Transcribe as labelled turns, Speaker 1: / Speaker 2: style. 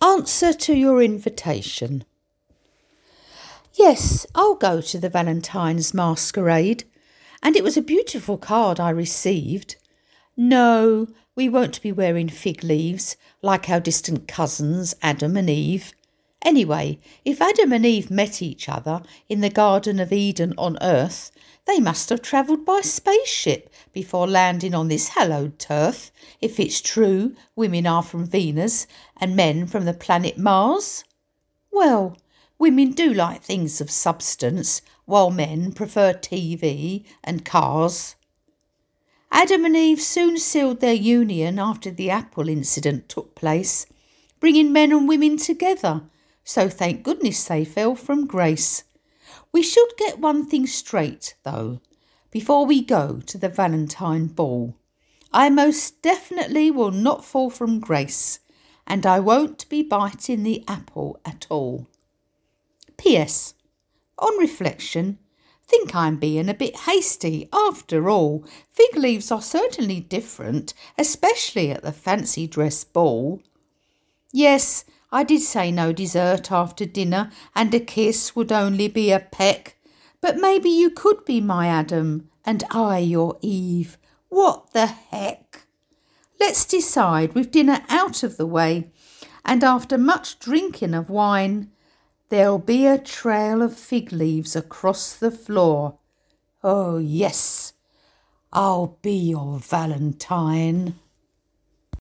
Speaker 1: Answer to your invitation. Yes, I'll go to the Valentine's masquerade, and it was a beautiful card I received. No, we won't be wearing fig leaves like our distant cousins Adam and Eve. Anyway, if Adam and Eve met each other in the Garden of Eden on Earth, they must have travelled by spaceship before landing on this hallowed turf, if it's true women are from Venus and men from the planet Mars. Well, women do like things of substance, while men prefer TV and cars. Adam and Eve soon sealed their union after the apple incident took place, bringing men and women together, so thank goodness they fell from grace. We should get one thing straight, though, before we go to the Valentine ball. I most definitely will not fall from grace, and I won't be biting the apple at all. P.S. On reflection, think I'm being a bit hasty. After all, fig leaves are certainly different, especially at the fancy dress ball. Yes, I did say no dessert after dinner, and a kiss would only be a peck. But maybe you could be my Adam, and I your Eve. What the heck? Let's decide with dinner out of the way, and after much drinking of wine, there'll be a trail of fig leaves across the floor. Oh, yes, I'll be your Valentine.